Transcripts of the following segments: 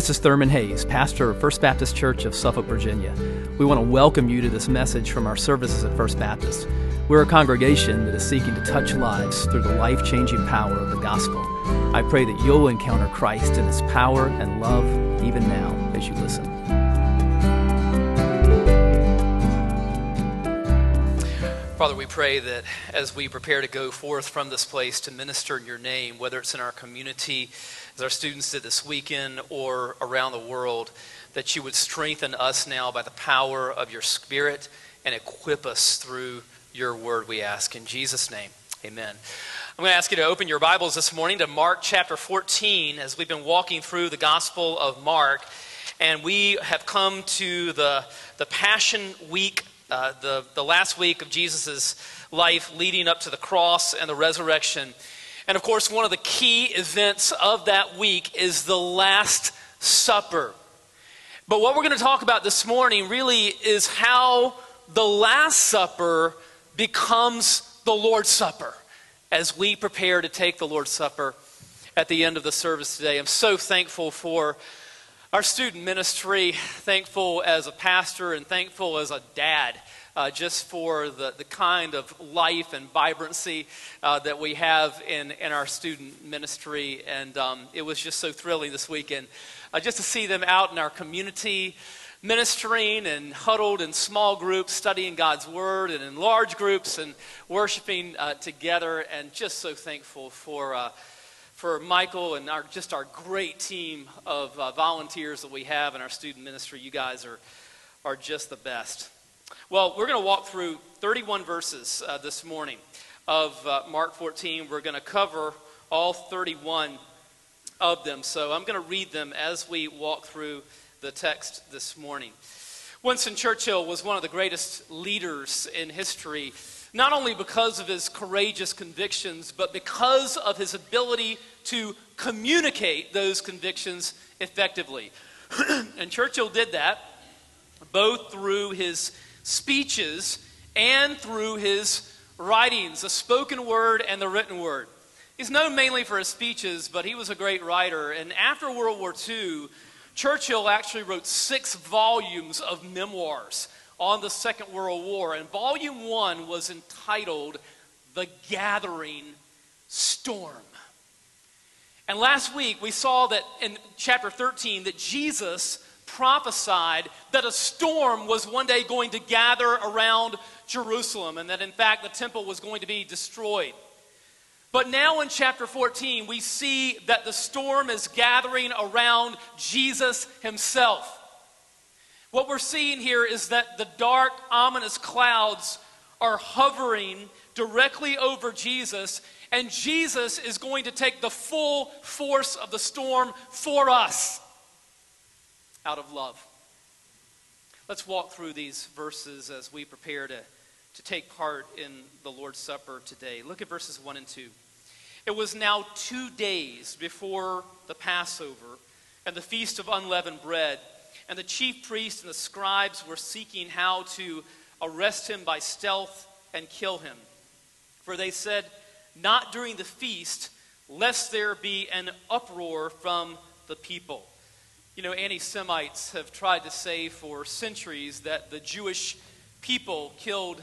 This is Thurman Hayes, pastor of First Baptist Church of Suffolk, Virginia. We want to welcome you to this message from our services at First Baptist. We're a congregation that is seeking to touch lives through the life changing power of the gospel. I pray that you'll encounter Christ in his power and love even now as you listen. Father, we pray that as we prepare to go forth from this place to minister in your name, whether it's in our community, our students this weekend or around the world, that you would strengthen us now by the power of your Spirit and equip us through your word, we ask. In Jesus' name, amen. I'm going to ask you to open your Bibles this morning to Mark chapter 14 as we've been walking through the Gospel of Mark. And we have come to the, the Passion Week, uh, the, the last week of Jesus' life leading up to the cross and the resurrection. And of course, one of the key events of that week is the Last Supper. But what we're going to talk about this morning really is how the Last Supper becomes the Lord's Supper as we prepare to take the Lord's Supper at the end of the service today. I'm so thankful for our student ministry, thankful as a pastor, and thankful as a dad uh, just for the, the kind of life and vibrancy uh, that we have in, in our student ministry. And um, it was just so thrilling this weekend uh, just to see them out in our community ministering and huddled in small groups, studying God's Word, and in large groups and worshiping uh, together. And just so thankful for uh, for Michael and our, just our great team of uh, volunteers that we have in our student ministry. You guys are, are just the best. Well, we're going to walk through 31 verses uh, this morning of uh, Mark 14. We're going to cover all 31 of them. So I'm going to read them as we walk through the text this morning. Winston Churchill was one of the greatest leaders in history, not only because of his courageous convictions, but because of his ability to communicate those convictions effectively. and Churchill did that both through his speeches and through his writings, the spoken word and the written word. He's known mainly for his speeches, but he was a great writer. And after World War II, Churchill actually wrote six volumes of memoirs on the Second World War. And volume one was entitled The Gathering Storm. And last week we saw that in chapter 13 that Jesus prophesied that a storm was one day going to gather around Jerusalem and that in fact the temple was going to be destroyed. But now in chapter 14, we see that the storm is gathering around Jesus himself. What we're seeing here is that the dark, ominous clouds are hovering directly over Jesus, and Jesus is going to take the full force of the storm for us out of love. Let's walk through these verses as we prepare to, to take part in the Lord's Supper today. Look at verses 1 and 2. It was now two days before the Passover and the Feast of Unleavened Bread, and the chief priests and the scribes were seeking how to arrest him by stealth and kill him. For they said, Not during the feast, lest there be an uproar from the people. You know, anti Semites have tried to say for centuries that the Jewish people killed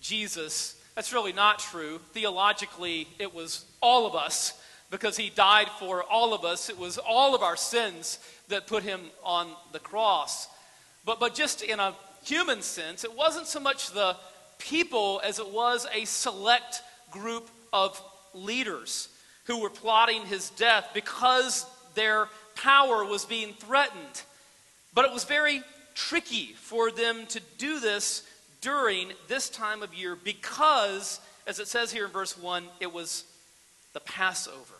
Jesus. That's really not true. Theologically, it was all of us because he died for all of us. It was all of our sins that put him on the cross. But, but just in a human sense, it wasn't so much the people as it was a select group of leaders who were plotting his death because their power was being threatened. But it was very tricky for them to do this during this time of year because, as it says here in verse 1, it was the Passover.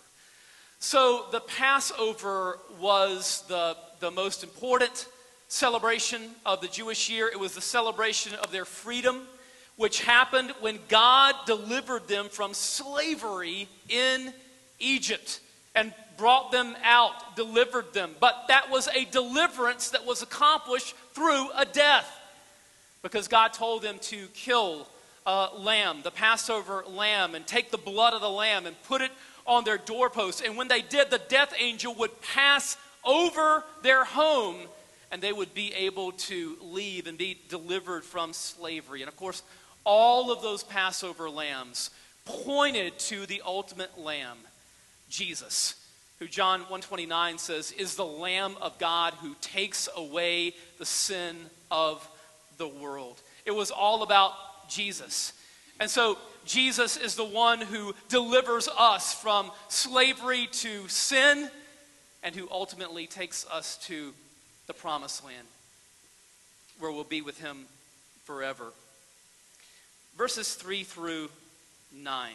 So the Passover was the, the most important celebration of the Jewish year. It was the celebration of their freedom, which happened when God delivered them from slavery in Egypt and brought them out, delivered them. But that was a deliverance that was accomplished through a death because God told them to kill a lamb, the Passover lamb, and take the blood of the lamb and put it on their doorposts. And when they did, the death angel would pass over their home, and they would be able to leave and be delivered from slavery. And of course, all of those Passover lambs pointed to the ultimate lamb, Jesus, who John 129 says is the lamb of God who takes away the sin of the world. It was all about Jesus. And so Jesus is the one who delivers us from slavery to sin and who ultimately takes us to the promised land where we'll be with him forever. Verses 3 through 9.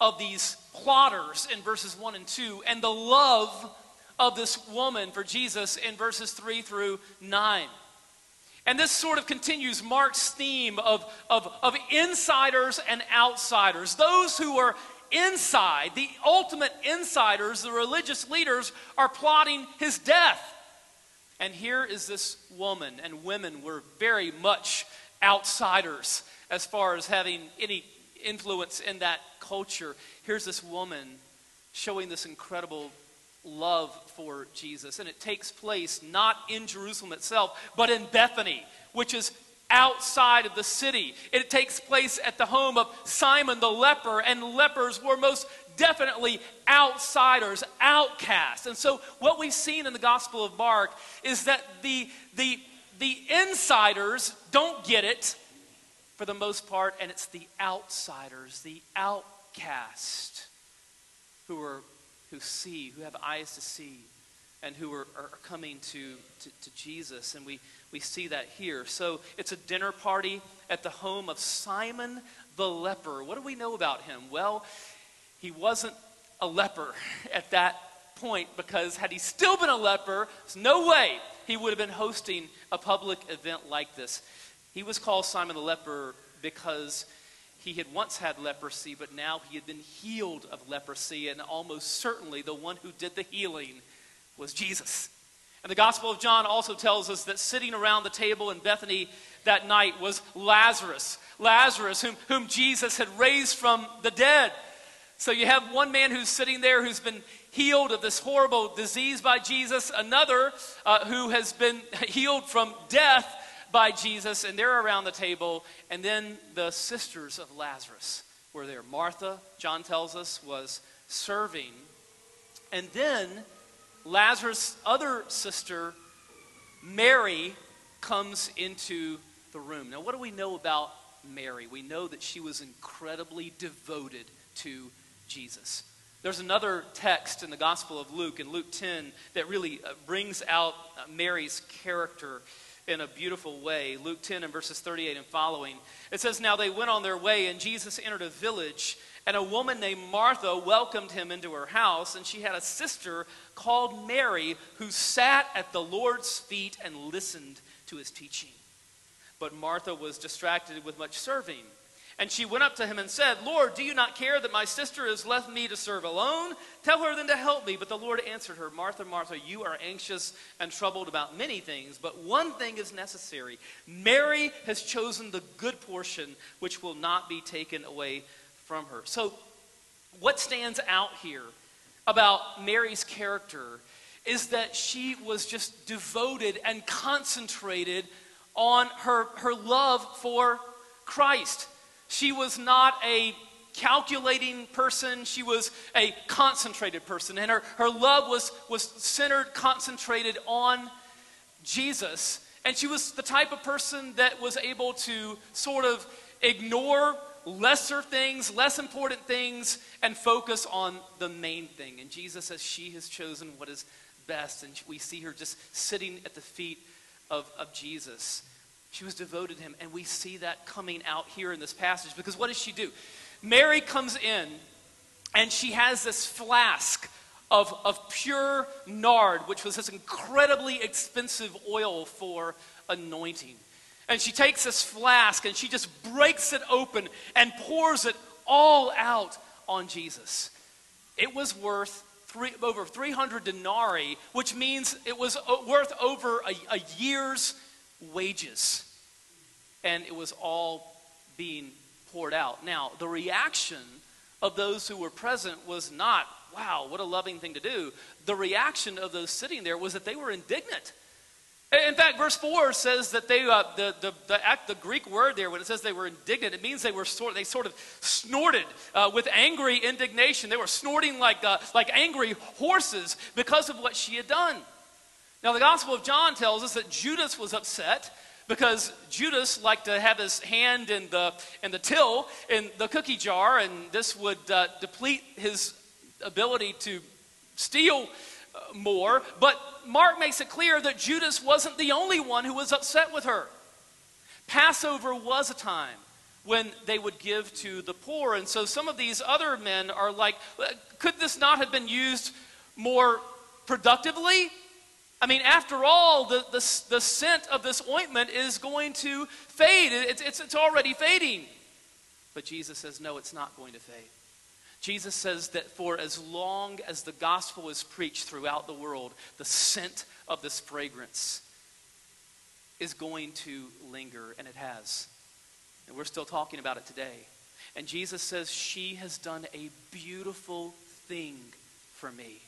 of these plotters in verses 1 and 2 and the love of this woman for Jesus in verses 3 through 9. And this sort of continues Mark's theme of, of, of insiders and outsiders. Those who are inside, the ultimate insiders, the religious leaders, are plotting his death. And here is this woman, and women were very much outsiders as far as having any influence in that culture. Here's this woman showing this incredible love for Jesus. And it takes place not in Jerusalem itself, but in Bethany, which is outside of the city. It takes place at the home of Simon the leper, and lepers were most definitely outsiders, outcasts. And so, what we've seen in the Gospel of Mark is that the, the, the insiders don't get it, for the most part, and it's the outsiders, the outcast, who are who see, who have eyes to see, and who are, are coming to, to, to Jesus. And we, we see that here. So it's a dinner party at the home of Simon the leper. What do we know about him? Well, he wasn't a leper at that point because had he still been a leper, there's no way he would have been hosting a public event like this. He was called Simon the leper because he had once had leprosy, but now he had been healed of leprosy, and almost certainly the one who did the healing was Jesus. And the Gospel of John also tells us that sitting around the table in Bethany that night was Lazarus. Lazarus, whom, whom Jesus had raised from the dead. So you have one man who's sitting there who's been healed of this horrible disease by Jesus, another uh, who has been healed from death, by Jesus, and they're around the table. And then the sisters of Lazarus were there. Martha, John tells us, was serving. And then Lazarus' other sister, Mary, comes into the room. Now, what do we know about Mary? We know that she was incredibly devoted to Jesus. There's another text in the Gospel of Luke, in Luke 10, that really uh, brings out uh, Mary's character in a beautiful way. Luke 10 and verses 38 and following. It says, Now they went on their way, and Jesus entered a village, and a woman named Martha welcomed him into her house, and she had a sister called Mary who sat at the Lord's feet and listened to his teaching. But Martha was distracted with much serving. And she went up to him and said, Lord, do you not care that my sister has left me to serve alone? Tell her then to help me. But the Lord answered her, Martha, Martha, you are anxious and troubled about many things, but one thing is necessary. Mary has chosen the good portion, which will not be taken away from her. So, what stands out here about Mary's character is that she was just devoted and concentrated on her, her love for Christ. She was not a calculating person. She was a concentrated person. And her, her love was, was centered, concentrated on Jesus. And she was the type of person that was able to sort of ignore lesser things, less important things, and focus on the main thing. And Jesus says she has chosen what is best. And we see her just sitting at the feet of, of Jesus. She was devoted to him. And we see that coming out here in this passage because what does she do? Mary comes in and she has this flask of, of pure nard, which was this incredibly expensive oil for anointing. And she takes this flask and she just breaks it open and pours it all out on Jesus. It was worth three, over 300 denarii, which means it was uh, worth over a, a year's wages. And it was all being poured out. Now, the reaction of those who were present was not, wow, what a loving thing to do. The reaction of those sitting there was that they were indignant. In fact, verse 4 says that they, uh, the, the, the, act, the, Greek word there, when it says they were indignant, it means they were sort, they sort of snorted uh, with angry indignation. They were snorting like, uh, like angry horses because of what she had done. Now, the Gospel of John tells us that Judas was upset because Judas liked to have his hand in the, in the till, in the cookie jar, and this would uh, deplete his ability to steal uh, more. But Mark makes it clear that Judas wasn't the only one who was upset with her. Passover was a time when they would give to the poor. And so some of these other men are like, could this not have been used more productively? I mean, after all, the, the, the scent of this ointment is going to fade. It's, it's, it's already fading. But Jesus says, no, it's not going to fade. Jesus says that for as long as the gospel is preached throughout the world, the scent of this fragrance is going to linger, and it has. And we're still talking about it today. And Jesus says, She has done a beautiful thing for me.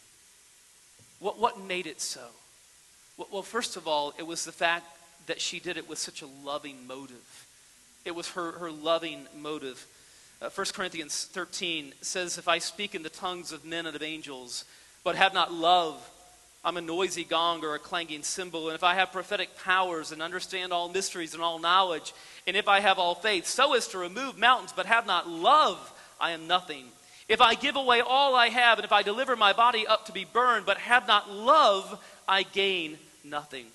What, what made it so? Well, first of all, it was the fact that she did it with such a loving motive. It was her, her loving motive. Uh, 1 Corinthians 13 says, If I speak in the tongues of men and of angels, but have not love, I'm a noisy gong or a clanging cymbal. And if I have prophetic powers and understand all mysteries and all knowledge, and if I have all faith, so as to remove mountains, but have not love, I am nothing. If I give away all I have, and if I deliver my body up to be burned, but have not love, I gain nothing.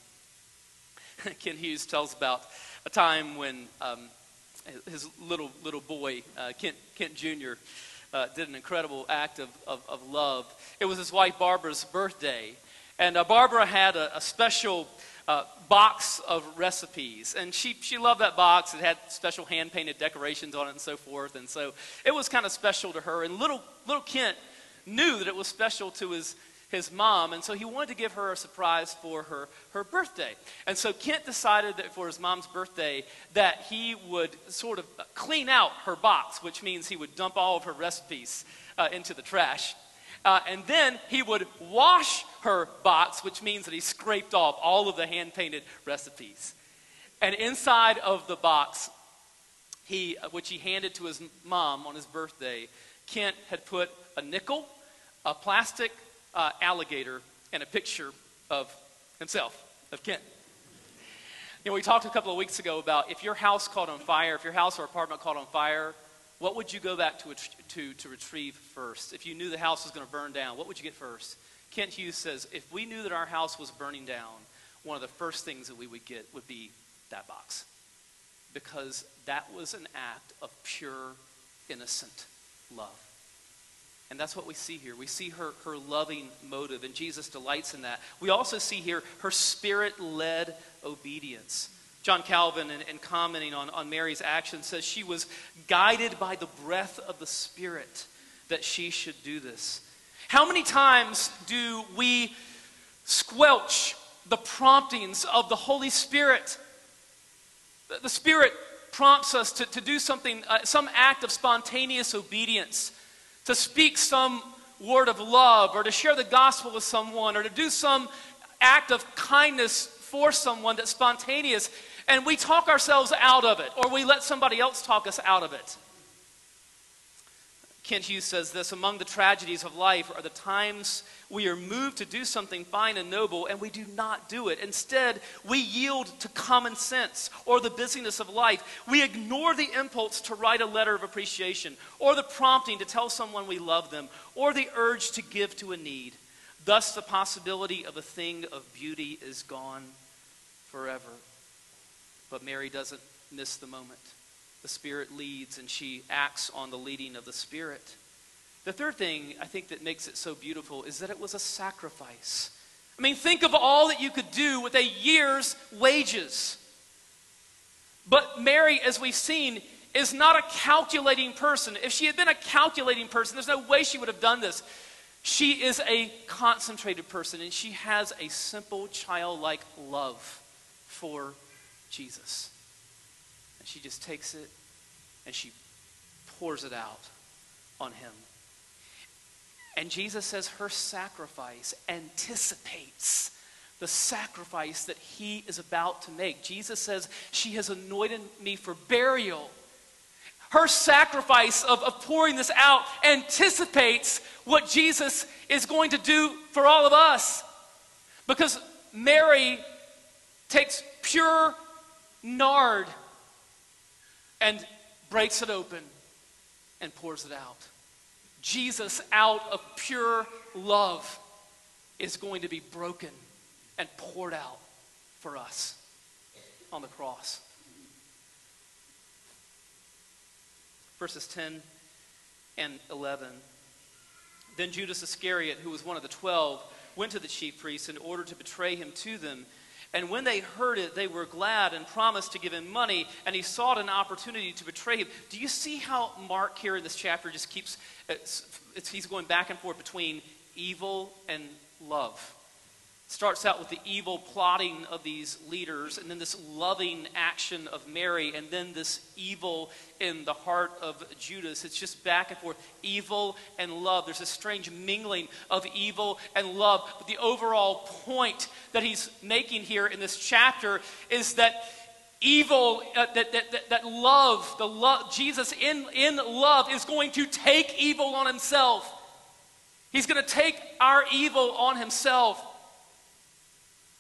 Kent Hughes tells about a time when um, his little little boy, uh, Kent, Kent Jr., uh, did an incredible act of, of, of, love. It was his wife Barbara's birthday, and uh, Barbara had a, a special uh, box of recipes, and she she loved that box. It had special hand painted decorations on it and so forth, and so it was kind of special to her. And little little Kent knew that it was special to his his mom, and so he wanted to give her a surprise for her, her birthday. And so Kent decided that for his mom's birthday that he would sort of clean out her box, which means he would dump all of her recipes uh, into the trash. Uh, and then he would wash her box, which means that he scraped off all of the hand painted recipes. And inside of the box, he, which he handed to his mom on his birthday, Kent had put a nickel, a plastic uh, alligator and a picture of himself, of Kent. You know, we talked a couple of weeks ago about if your house caught on fire, if your house or apartment caught on fire, what would you go back to, to, to retrieve first? If you knew the house was going to burn down, what would you get first? Kent Hughes says, if we knew that our house was burning down, one of the first things that we would get would be that box. Because that was an act of pure, innocent love. And that's what we see here. We see her, her loving motive, and Jesus delights in that. We also see here her spirit led obedience. John Calvin, in, in, commenting on, on Mary's action, says she was guided by the breath of the Spirit that she should do this. How many times do we squelch the promptings of the Holy Spirit? The Spirit prompts us to, to do something, uh, some act of spontaneous obedience to speak some word of love or to share the gospel with someone or to do some act of kindness for someone that's spontaneous and we talk ourselves out of it or we let somebody else talk us out of it. Kent Hughes says this Among the tragedies of life are the times we are moved to do something fine and noble and we do not do it. Instead, we yield to common sense or the busyness of life. We ignore the impulse to write a letter of appreciation or the prompting to tell someone we love them or the urge to give to a need. Thus, the possibility of a thing of beauty is gone forever. But Mary doesn't miss the moment. The Spirit leads, and she acts on the leading of the Spirit. The third thing I think that makes it so beautiful is that it was a sacrifice. I mean, think of all that you could do with a year's wages. But Mary, as we've seen, is not a calculating person. If she had been a calculating person, there's no way she would have done this. She is a concentrated person, and she has a simple childlike love for Jesus. And she just takes it and she pours it out on him. And Jesus says her sacrifice anticipates the sacrifice that he is about to make. Jesus says, She has anointed me for burial. Her sacrifice of, of pouring this out anticipates what Jesus is going to do for all of us. Because Mary takes pure nard and breaks it open and pours it out. Jesus, out of pure love, is going to be broken and poured out for us on the cross. Verses 10 and 11. Then Judas Iscariot, who was one of the twelve, went to the chief priests in order to betray him to them. And when they heard it, they were glad and promised to give him money, and he sought an opportunity to betray him. Do you see how Mark here in this chapter just keeps, he's going back and forth between evil and love? Starts out with the evil plotting of these leaders, and then this loving action of Mary, and then this evil in the heart of Judas. It's just back and forth evil and love. There's a strange mingling of evil and love. But the overall point that he's making here in this chapter is that evil uh, that, that, that, love the love jesus in, in love is going to take evil on himself he's going to take our evil on himself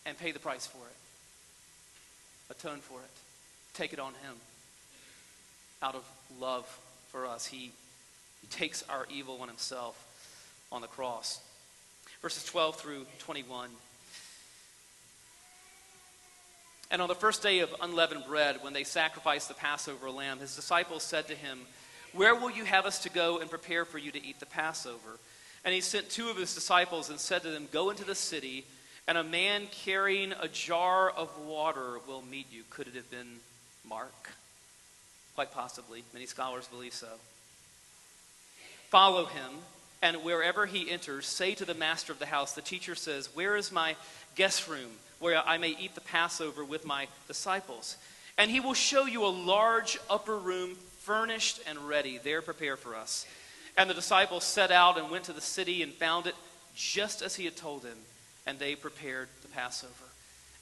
and pay the price for it, atone for it, take it on Him. Out of love for us, He, he takes our evil on Himself on the cross. Verses 12 through 21. And on the first day of unleavened bread, when they sacrificed the Passover lamb, his disciples said to him, Where will you have us to go and prepare for you to eat the Passover? And he sent two of his disciples and said to them, Go into the city and a man carrying a jar of water will meet you. Could it have been Mark? Quite possibly. Many scholars believe so. Follow him, and wherever he enters, say to the master of the house, the teacher says, Where is my guest room where I may eat the Passover with my disciples? And he will show you a large upper room furnished and ready. There prepare for us. And the disciples set out and went to the city and found it just as he had told them and they prepared the Passover.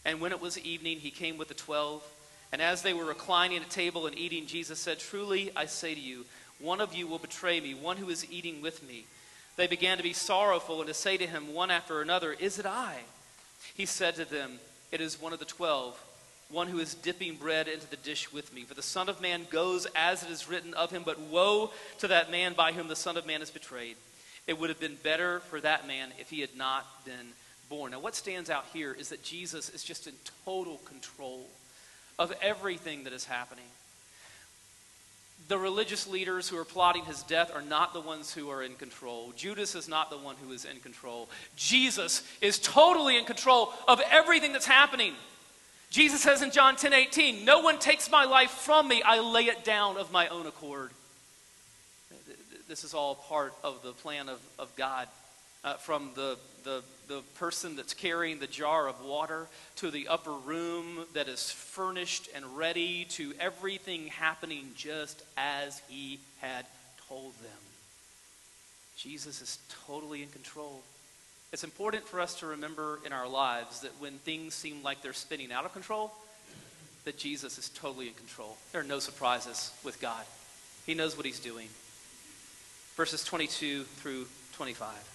And when it was evening, he came with the twelve. And as they were reclining at table and eating, Jesus said, Truly I say to you, one of you will betray me, one who is eating with me. They began to be sorrowful and to say to him one after another, Is it I? He said to them, It is one of the twelve, one who is dipping bread into the dish with me. For the Son of Man goes as it is written of him, but woe to that man by whom the Son of Man is betrayed. It would have been better for that man if he had not been born. Now, what stands out here is that Jesus is just in total control of everything that is happening. The religious leaders who are plotting his death are not the ones who are in control. Judas is not the one who is in control. Jesus is totally in control of everything that's happening. Jesus says in John 10 18, No one takes my life from me, I lay it down of my own accord. This is all part of the plan of, of God uh, from the, the, the person that's carrying the jar of water to the upper room that is furnished and ready to everything happening just as he had told them. Jesus is totally in control. It's important for us to remember in our lives that when things seem like they're spinning out of control, that Jesus is totally in control. There are no surprises with God. He knows what he's doing. verses 22 through 25.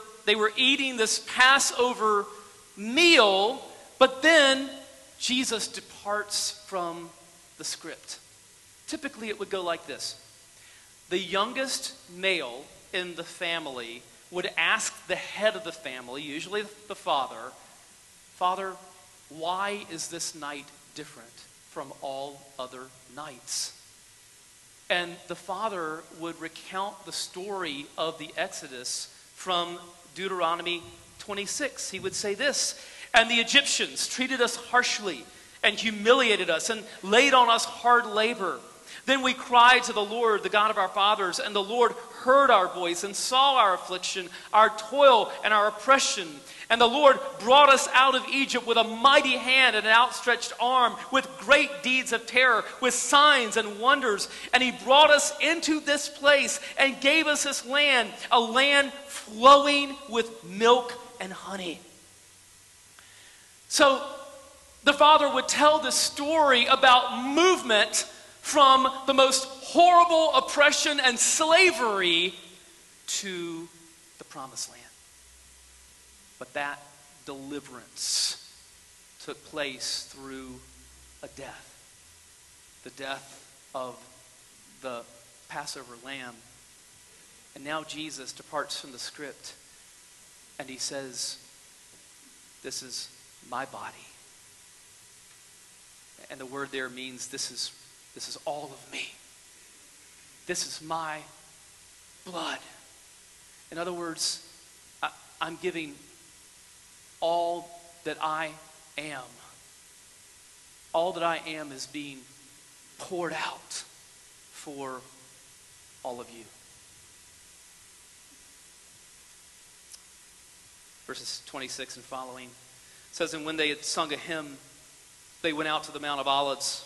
they were eating this Passover meal, but then Jesus departs from the script. Typically, it would go like this The youngest male in the family would ask the head of the family, usually the father, Father, why is this night different from all other nights? And the father would recount the story of the Exodus from Deuteronomy 26. He would say this And the Egyptians treated us harshly and humiliated us and laid on us hard labor. Then we cried to the Lord, the God of our fathers, and the Lord heard our voice and saw our affliction, our toil, and our oppression. And the Lord brought us out of Egypt with a mighty hand and an outstretched arm, with great deeds of terror, with signs and wonders. And He brought us into this place and gave us this land, a land flowing with milk and honey. So the Father would tell this story about movement from the most horrible oppression and slavery to the promised land. But that deliverance took place through a death the death of the Passover lamb. And now Jesus departs from the script and he says, This is my body. And the word there means this is this is all of me. This is my blood. In other words, I, I'm giving all that I am. All that I am is being poured out for all of you. Verses 26 and following says, And when they had sung a hymn, they went out to the Mount of Olives.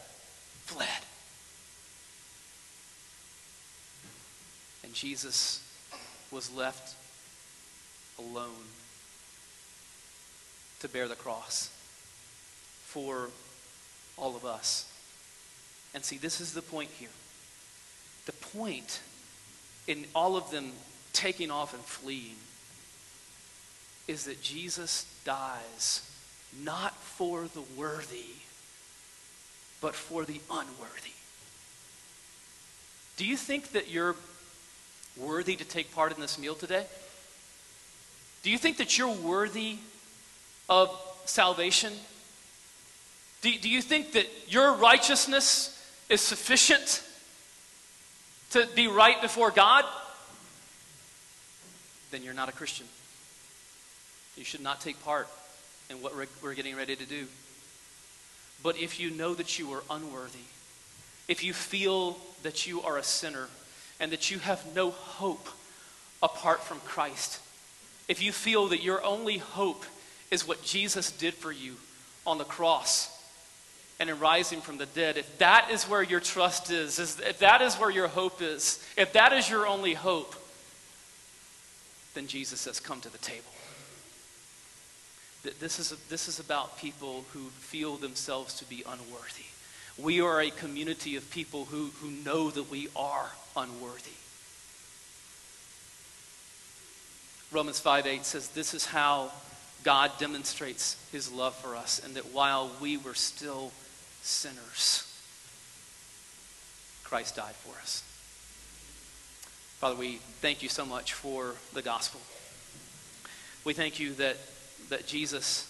fled. And Jesus was left alone to bear the cross for all of us. And see, this is the point here. The point in all of them taking off and fleeing is that Jesus dies not for the worthy but for the unworthy. Do you think that you're worthy to take part in this meal today? Do you think that you're worthy of salvation? Do, do you think that your righteousness is sufficient to be right before God? Then you're not a Christian. You should not take part in what we're we're getting ready to do. But if you know that you are unworthy, if you feel that you are a sinner and that you have no hope apart from Christ, if you feel that your only hope is what Jesus did for you on the cross and in rising from the dead, if that is where your trust is, if that is where your hope is, if that is your only hope, then Jesus says, Come to the table. This is, this is about people who feel themselves to be unworthy. We are a community of people who, who know that we are unworthy. Romans 5 8 says, This is how God demonstrates his love for us, and that while we were still sinners, Christ died for us. Father, we thank you so much for the gospel. We thank you that, that Jesus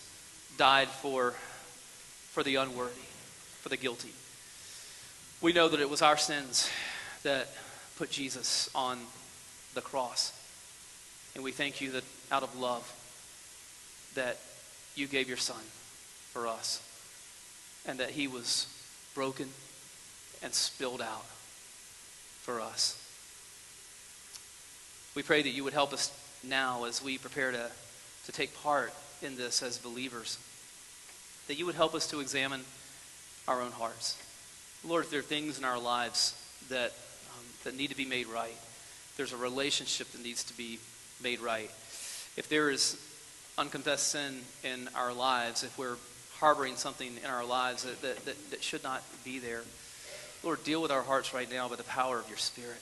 died for, for the unworthy, for the guilty. We know that it was our sins that put Jesus on the cross. And we thank you that out of love, that you gave your son for us and that he was broken and spilled out for us. We pray that you would help us now as we prepare to, to take part in this as believers, that you would help us to examine our own hearts. Lord, if there are things in our lives that, um, that need to be made right, there's a relationship that needs to be made right. If there is unconfessed sin in our lives, if we're harboring something in our lives that, that, that, that should not be there, Lord, deal with our hearts right now by the power of your Spirit.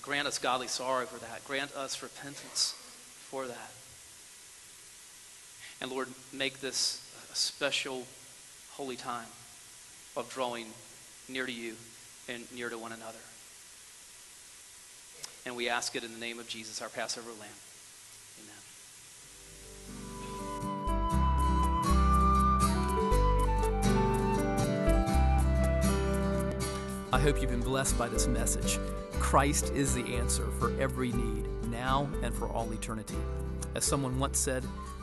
Grant us godly sorrow for that. Grant us repentance for that. And Lord, make this a special holy time of drawing near to you and near to one another. And we ask it in the name of Jesus, our Passover Lamb. Amen. I hope you've been blessed by this message. Christ is the answer for every need, now and for all eternity. As someone once said,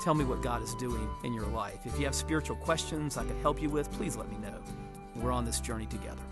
Tell me what God is doing in your life. If you have spiritual questions I could help you with, please let me know. We're on this journey together.